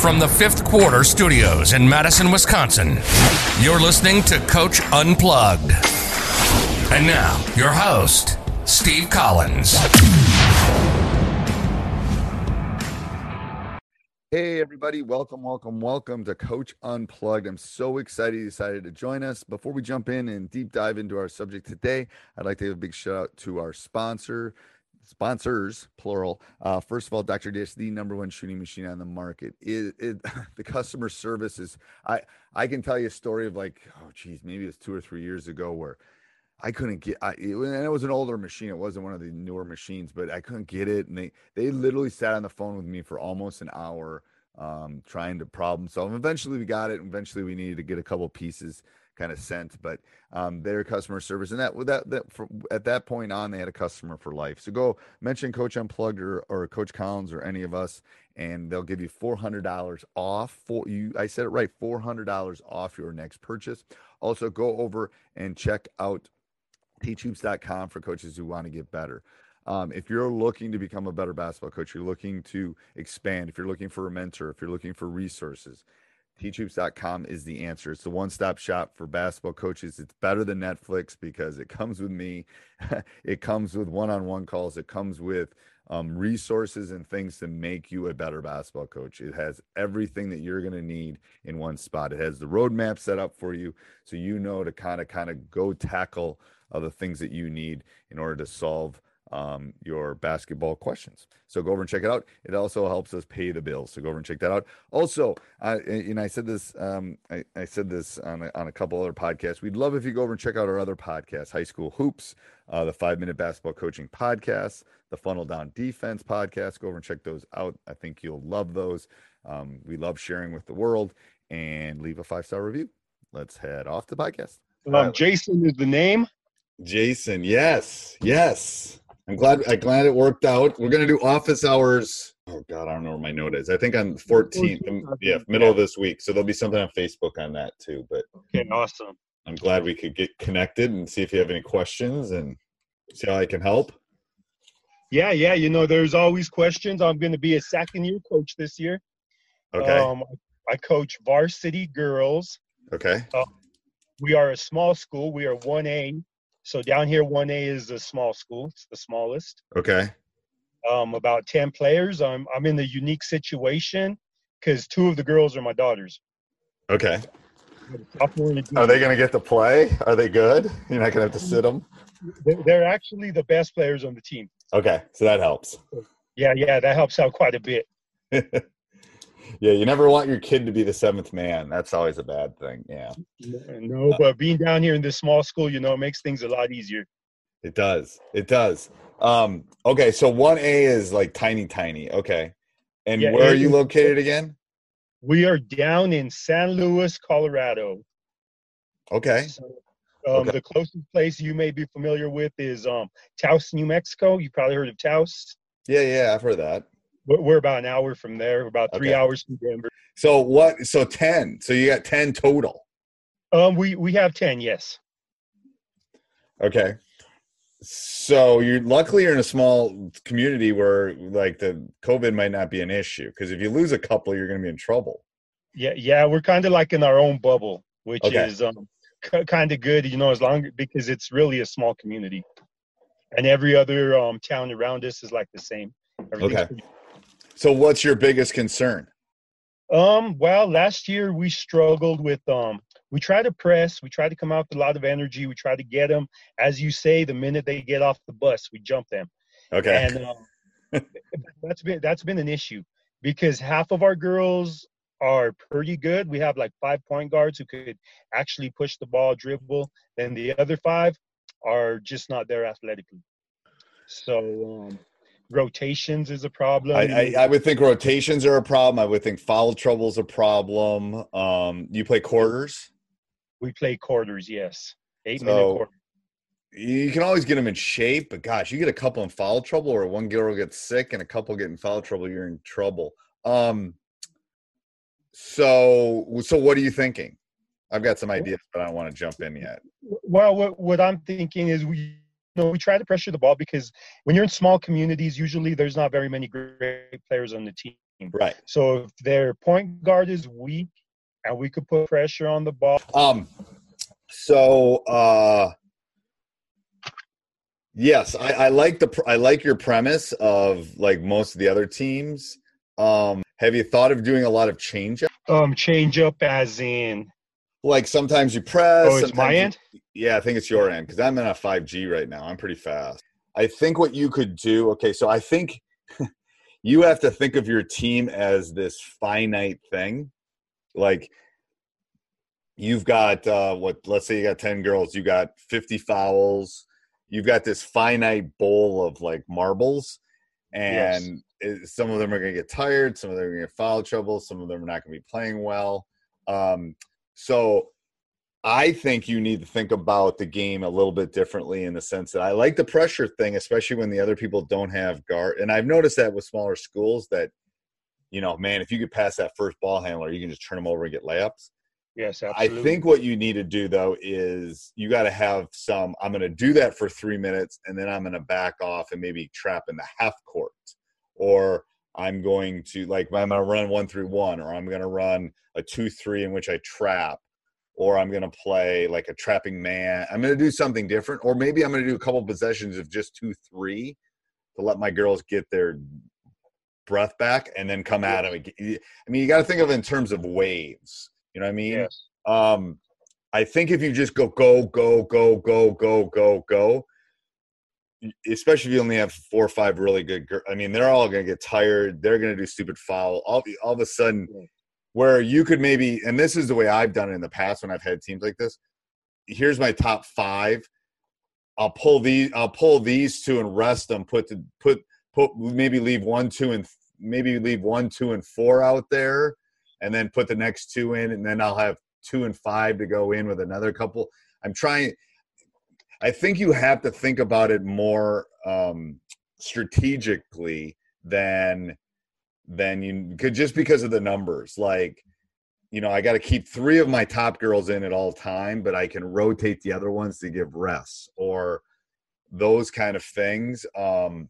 From the fifth quarter studios in Madison, Wisconsin, you're listening to Coach Unplugged. And now, your host, Steve Collins. Hey, everybody. Welcome, welcome, welcome to Coach Unplugged. I'm so excited you decided to join us. Before we jump in and deep dive into our subject today, I'd like to give a big shout out to our sponsor, sponsors plural. Uh, first of all dr dish the number one shooting machine on the market. It, it the customer service is i i can tell you a story of like oh geez maybe it was two or three years ago where i couldn't get I, it, and it was an older machine. It wasn't one of the newer machines but i couldn't get it. And they they literally sat on the phone with me for almost an hour um, trying to problem solve. Eventually we got it. Eventually we needed to get a couple pieces kind of sent, but um, their customer service and that that that for, at that point on they had a customer for life. So go mention Coach Unplugged or, or Coach Collins or any of us, and they'll give you four hundred dollars off. For you, I said it right, four hundred dollars off your next purchase. Also, go over and check out teachhoops.com for coaches who want to get better. Um, if you're looking to become a better basketball coach, you're looking to expand, if you're looking for a mentor, if you're looking for resources, teachhoops.com is the answer. It's the one stop shop for basketball coaches. It's better than Netflix because it comes with me, it comes with one on one calls, it comes with um, resources and things to make you a better basketball coach. It has everything that you're going to need in one spot. It has the roadmap set up for you so you know to kind of kind of go tackle the things that you need in order to solve um, your basketball questions. So go over and check it out. It also helps us pay the bills. So go over and check that out. Also, uh, you know, I said this, um, I, I, said this on a, on a couple other podcasts. We'd love if you go over and check out our other podcasts, High School Hoops, uh, the Five Minute Basketball Coaching Podcast, the Funnel Down Defense Podcast. Go over and check those out. I think you'll love those. Um, we love sharing with the world and leave a five star review. Let's head off the podcast. Um. Jason is the name. Jason, yes, yes. I'm glad. I'm glad it worked out. We're gonna do office hours. Oh God, I don't know where my note is. I think on 14th. Yeah, middle yeah. of this week. So there'll be something on Facebook on that too. But okay, awesome. I'm glad we could get connected and see if you have any questions and see how I can help. Yeah, yeah. You know, there's always questions. I'm going to be a second year coach this year. Okay. Um, I coach varsity girls. Okay. Uh, we are a small school. We are 1A so down here, 1A is the small school. It's the smallest. Okay. Um, about 10 players. I'm, I'm in the unique situation because two of the girls are my daughters. Okay. Are they going to get to play? Are they good? You're not going to have to sit them? They're actually the best players on the team. Okay. So that helps. Yeah, yeah, that helps out quite a bit. yeah, you never want your kid to be the seventh man. That's always a bad thing. Yeah. No, but being down here in this small school, you know, it makes things a lot easier. It does. It does. Um, okay, so one A is like tiny, tiny. Okay. And yeah, where are you located again? We are down in San Luis, Colorado. Okay. So, um, okay. The closest place you may be familiar with is um, Taos, New Mexico. You probably heard of Taos. Yeah, yeah, I've heard that. We're about an hour from there. We're about three okay. hours from Denver. So what? So ten. So you got ten total. Um, we we have ten. Yes. Okay. So you're luckily you're in a small community where like the COVID might not be an issue because if you lose a couple, you're going to be in trouble. Yeah, yeah, we're kind of like in our own bubble, which okay. is um, c- kind of good, you know, as long because it's really a small community, and every other um, town around us is like the same. Okay. So, what's your biggest concern? Um, well, last year we struggled with um we try to press, we try to come out with a lot of energy, we try to get them, as you say, the minute they get off the bus, we jump them. Okay. And um, that's been that's been an issue because half of our girls are pretty good. We have like five point guards who could actually push the ball, dribble. Then the other five are just not there athletically. So um, rotations is a problem. I, I, I, would think rotations are a problem. I would think foul trouble is a problem. Um, you play quarters. We play quarters, yes, eight so, minute quarters. You can always get them in shape, but gosh, you get a couple in foul trouble, or one girl gets sick and a couple get in foul trouble, you're in trouble. Um, so, so what are you thinking? I've got some ideas, but I don't want to jump in yet. Well, what, what I'm thinking is we know, we try to pressure the ball because when you're in small communities, usually there's not very many great players on the team. Right. So if their point guard is weak and we could put pressure on the ball. Um so uh yes, I, I like the I like your premise of like most of the other teams. Um have you thought of doing a lot of change up? Um change up as in like sometimes you press. Oh, it's my end. Yeah, I think it's your end because I'm in a 5G right now. I'm pretty fast. I think what you could do. Okay, so I think you have to think of your team as this finite thing. Like you've got uh, what? Let's say you got 10 girls. You got 50 fouls. You've got this finite bowl of like marbles, and yes. it, some of them are going to get tired. Some of them are going to get foul trouble. Some of them are not going to be playing well. Um, so I think you need to think about the game a little bit differently in the sense that I like the pressure thing, especially when the other people don't have guard. And I've noticed that with smaller schools that, you know, man, if you get past that first ball handler, you can just turn them over and get layups. Yes, absolutely. I think what you need to do though is you got to have some. I'm going to do that for three minutes, and then I'm going to back off and maybe trap in the half court, or I'm going to like I'm going to run one three one, or I'm going to run a two three in which I trap, or I'm going to play like a trapping man. I'm going to do something different, or maybe I'm going to do a couple possessions of just two three to let my girls get their breath back and then come at them. I mean, you got to think of it in terms of waves. You know what I mean? Yes. Um, I think if you just go go go go go go go go, especially if you only have four or five really good. Girls, I mean, they're all going to get tired. They're going to do stupid foul. All all of a sudden, where you could maybe, and this is the way I've done it in the past when I've had teams like this. Here's my top five. I'll pull these. I'll pull these two and rest them. Put the put put maybe leave one, two, and maybe leave one, two, and four out there, and then put the next two in, and then I'll have two and five to go in with another couple. I'm trying. I think you have to think about it more um, strategically than than you could just because of the numbers. Like, you know, I got to keep three of my top girls in at all time, but I can rotate the other ones to give rests or those kind of things. Um,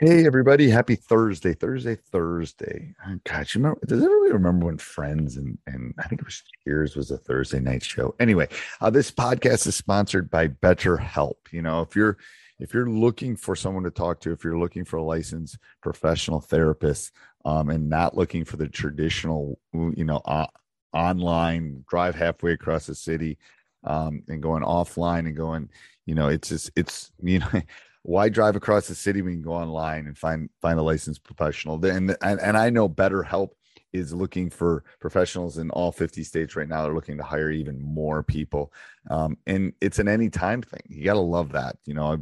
Hey everybody, happy Thursday. Thursday, Thursday. Oh, gosh, you remember does everybody remember when Friends and and I think it was Cheers was a Thursday night show? Anyway, uh, this podcast is sponsored by BetterHelp. You know, if you're if you're looking for someone to talk to, if you're looking for a licensed professional therapist, um, and not looking for the traditional, you know, uh, online drive halfway across the city, um, and going offline and going, you know, it's just it's you know why drive across the city when you can go online and find find a licensed professional? And and, and i know BetterHelp is looking for professionals in all 50 states right now. They're looking to hire even more people. Um, and it's an anytime thing. You got to love that you know i've,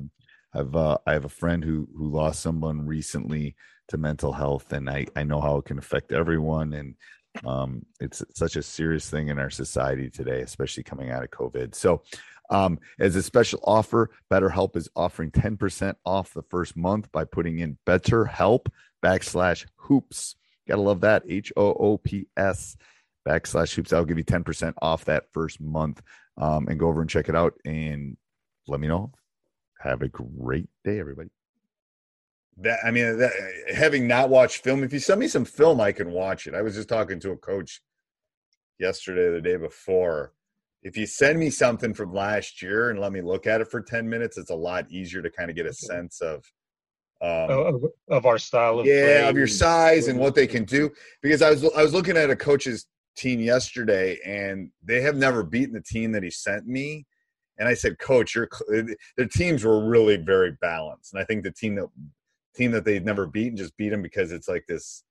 I've uh, i have a friend who who lost someone recently to mental health and i i know how it can affect everyone and um, it's such a serious thing in our society today especially coming out of covid so um, as a special offer, BetterHelp is offering 10% off the first month by putting in BetterHelp backslash hoops. Gotta love that. H O O P S backslash hoops. I'll give you 10% off that first month. Um, and go over and check it out and let me know. Have a great day, everybody. That I mean, that, having not watched film, if you send me some film, I can watch it. I was just talking to a coach yesterday, the day before, if you send me something from last year and let me look at it for 10 minutes it's a lot easier to kind of get a sense of Um, of, of our style of yeah, play of your size and what they can do. Because I was I was looking at a coach's team yesterday, and they have never beaten the team that he sent me. And I said, Coach, your their teams were really very balanced, and I think the team that team that they've never beaten just beat them because it's like this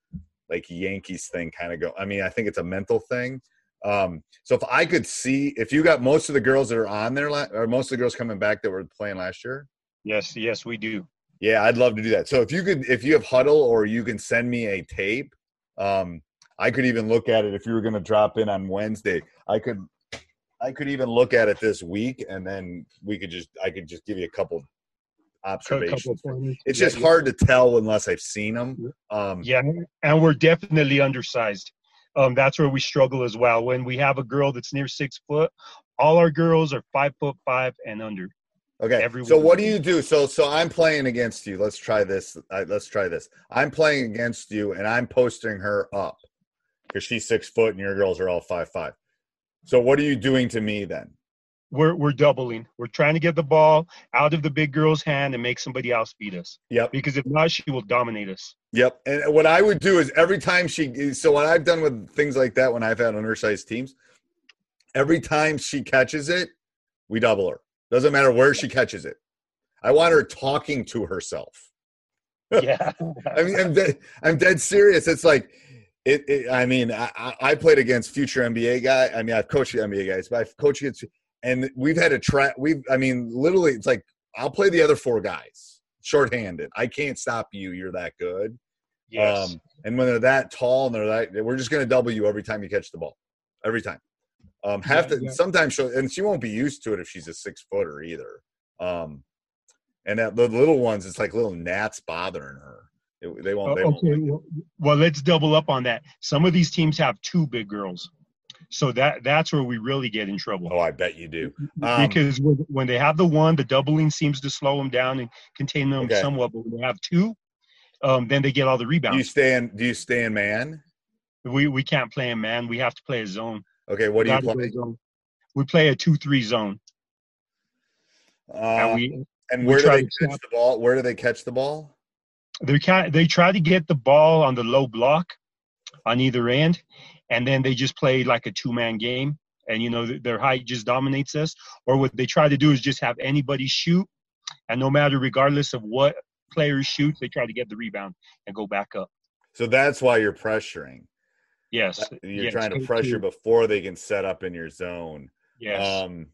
like Yankees thing kind of go. I mean, I think it's a mental thing. Um, so if I could see if you got most of the girls that are on there, or most of the girls coming back that were playing last year, Yes, yes, we do. yeah, I'd love to do that. So if you could, if you have Hudl or you can send me a tape, um, I could even look at it if you were going to drop in on Wednesday. I could, I could even look at it this week, and then we could just, I could just give you a couple A observations. couple. It's just yeah. hard to tell unless I've seen them. Um, Yeah, and we're definitely undersized. Um, that's where we struggle as well. When we have a girl that's near six foot, all our girls are five foot five and under. Okay. Everyone- So what do you do? So so I'm playing against you. Let's try this. Let's try this. I'm playing against you, and I'm posting her up because she's six foot, and your girls are all five five. So what are you doing to me then? We're we're doubling. We're trying to get the ball out of the big girl's hand and make somebody else beat us. Yep. Because if not, she will dominate us. Yep. And what I would do is every time she. So what I've done with things like that when I've had undersized teams, every time she catches it, we double her. Doesn't matter where she catches it. I want her talking to herself. Yeah. I mean, I'm dead, I'm dead serious. It's like, it, it I mean, I, I- played against future NBA guy. I mean, I've coached the NBA guys, but I've coached against, and we've had a try. We've, I mean, literally, it's like I'll play the other four guys shorthanded. I can't stop you. You're that good. yes. Um, and when they're that tall and they're that, we're just going to double you every time you catch the ball, every time. Um, have Yeah, to yeah. sometimes she'll, and she won't be used to it if she's a six footer either. Um, and that the little ones, it's like little gnats bothering her. It- they won't. They Uh, won't okay. Well, well, let's double up on that. Some of these teams have two big girls, so that that's where we really get in trouble. Oh, I bet you do. Um, because when, they have the one, the doubling seems to slow them down and contain them Okay. somewhat. But when they have two, um, then they get all the do you rebounds. stay in? Do you stay in man? we we can't play a man. We have to play a zone. Okay, what do you play? zone. We play a two-three zone, Uh, and we and where do they catch the ball? Where do they catch the ball? They can they try to get the ball on the low block on either end, and then they just play like a two-man game. And you know th- their height just dominates us. Or what they try to do is just have anybody shoot, and no matter regardless of what player shoots, they try to get the rebound and go back up. So that's why you're pressuring. Yes, You're yes, trying to pressure before they can set up in your zone. Yes. Um,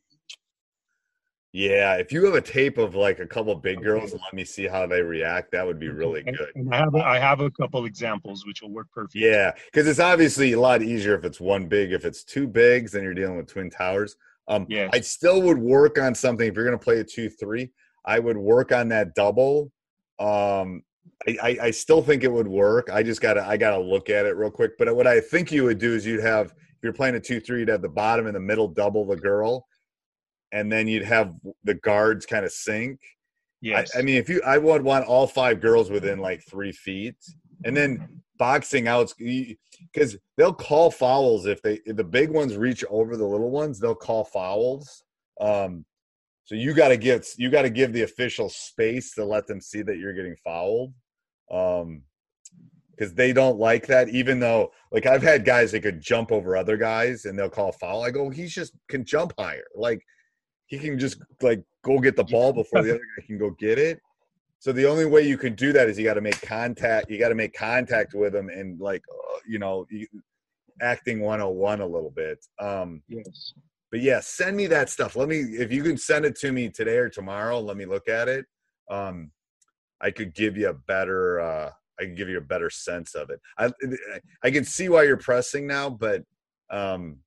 yeah, if you have a tape of like a couple big girls and let me see how they react, that would be really good. And I have a, I have a couple examples which will work perfect. Yeah, because it's obviously a lot easier if it's one big. If it's two bigs, then you're dealing with twin towers. Um, Yes. I still would work on something if you're going to play a two-three. I would work on that double. Um, I, I, I still think it would work. I just gotta I gotta look at it real quick. But what I think you would do is you'd have if you're playing a two-three, you'd have the bottom and the middle double the girl, and then you'd have the guards kind of sink. Yes. I, I mean, if you, I would want all five girls within like three feet, and then boxing out because they'll call fouls if they if the big ones reach over the little ones. They'll call fouls. Um, so you got to get you got to give the official space to let them see that you're getting fouled. Um, because they don't like that. Even though, like, I've had guys that could jump over other guys and they'll call foul. I go, he's just can jump higher. Like, he can just like go get the ball before the other guy can go get it. So the only way you can do that is you got to make contact. You got to make contact with him and like, uh, you know, acting 101 a little bit. Um, yes. but yeah, send me that stuff. Let me, if you can send it to me today or tomorrow, let me look at it. Um, I could give you a better, uh, I can give you a better sense of it. I, I can see why you're pressing now, but um,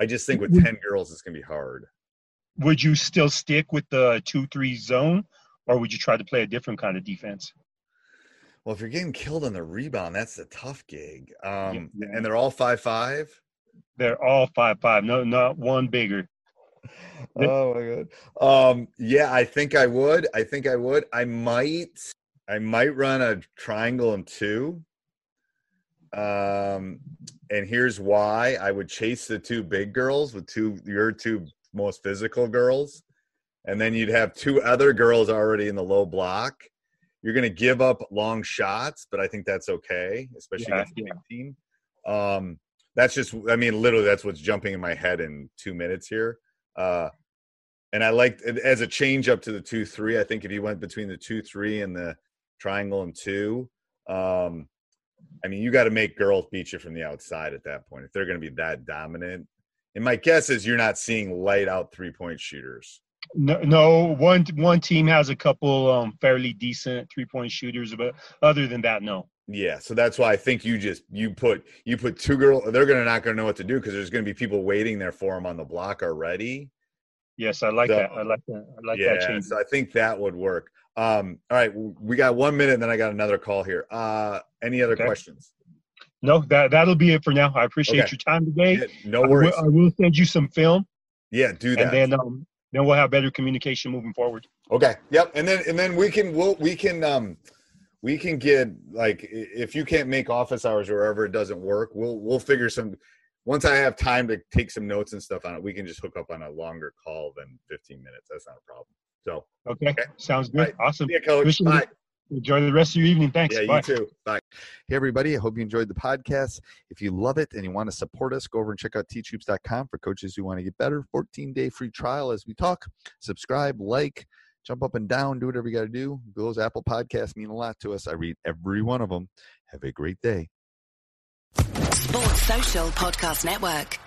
I just think with 10 girls, it's going to be hard. Would you still stick with the two-three zone, or would you try to play a different kind of defense? Well, if you're getting killed on the rebound, that's a tough gig. Um, Yeah. and they're all five five. They're all five-five. No, not one bigger. Oh my god. Um, yeah, I think I would. I think I would. I might. I might run a triangle and two. Um, and here's why: I would chase the two big girls with two your two most physical girls, and then you'd have two other girls already in the low block. you're going to give up long shots, but I think that's okay, especially Yeah, against yeah. team. Um, that's just, I mean, literally, that's what's jumping in my head in two minutes here. Uh, and I like as a change up to the two three. I think if you went between the two three and the triangle and two, um, I mean, you got to make girls beat you from the outside at that point if they're going to be that dominant. And my guess is you're not seeing light out three point shooters. No, no one one team has a couple um, fairly decent three point shooters, but other than that, no. Yeah, so that's why I think you just you put you put two girls. They're gonna not gonna know what to do because there's gonna be people waiting there for them on the block already. Yes, I like So- that. I like that. I like yeah, that change. so I think that would work. Um, all right, we got one minute, and then I got another call here. Uh, any other Okay. questions? No, that that'll be it for now. I appreciate Okay. your time today. Yeah, no I will, worries. I will send you some film, Yeah, do that. and then um, then we'll have better communication moving forward. Okay. Yep. And then and then we can we'll we can um we can get like if you can't make office hours or wherever it doesn't work, we'll we'll figure some once I have time to take some notes and stuff on it, we can just hook up on a longer call than 15 minutes. That's not a problem. So Okay, Okay. sounds good. Right. Awesome. see ya, coach. Bye. It. Enjoy the rest of your evening. Thanks. Yeah, Bye. you too. Bye. Hey, everybody. I hope you enjoyed the podcast. If you love it and you want to support us, go over and check out teachhoops.com for coaches who want to get better. 14 day free trial as we talk. Subscribe, like, jump up and down, do whatever you got to do. Those Apple podcasts mean a lot to us. I read every one of them. Have a great day. Sports Social Podcast Network.